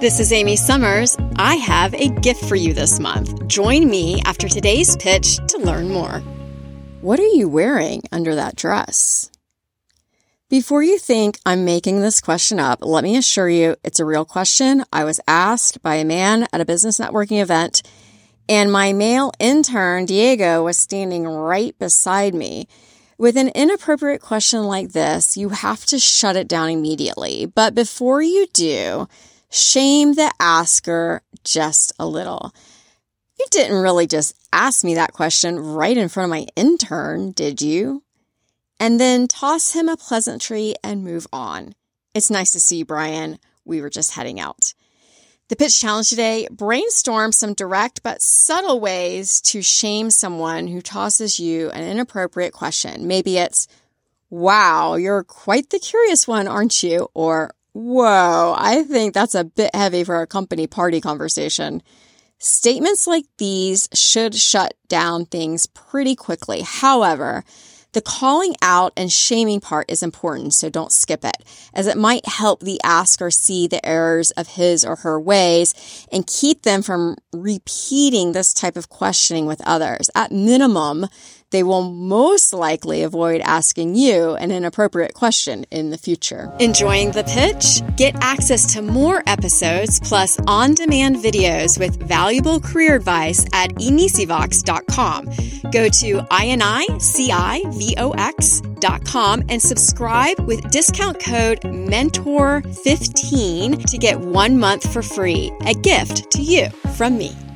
This is Amy Summers. I have a gift for you this month. Join me after today's pitch to learn more. What are you wearing under that dress? Before you think I'm making this question up, let me assure you it's a real question. I was asked by a man at a business networking event, and my male intern, Diego, was standing right beside me. With an inappropriate question like this, you have to shut it down immediately. But before you do, shame the asker just a little. You didn't really just ask me that question right in front of my intern, did you? and then toss him a pleasantry and move on. It's nice to see you, Brian. We were just heading out. The pitch challenge today brainstorm some direct but subtle ways to shame someone who tosses you an inappropriate question. Maybe it's, wow, you're quite the curious one, aren't you? Or, whoa, I think that's a bit heavy for a company party conversation. Statements like these should shut down things pretty quickly. However, the calling out and shaming part is important, so don't skip it, as it might help the asker see the errors of his or her ways and keep them from repeating this type of questioning with others. At minimum, they will most likely avoid asking you an inappropriate question in the future. Enjoying the pitch? Get access to more episodes plus on demand videos with valuable career advice at inicivox.com. Go to inicivox.com and subscribe with discount code MENTOR15 to get one month for free, a gift to you from me.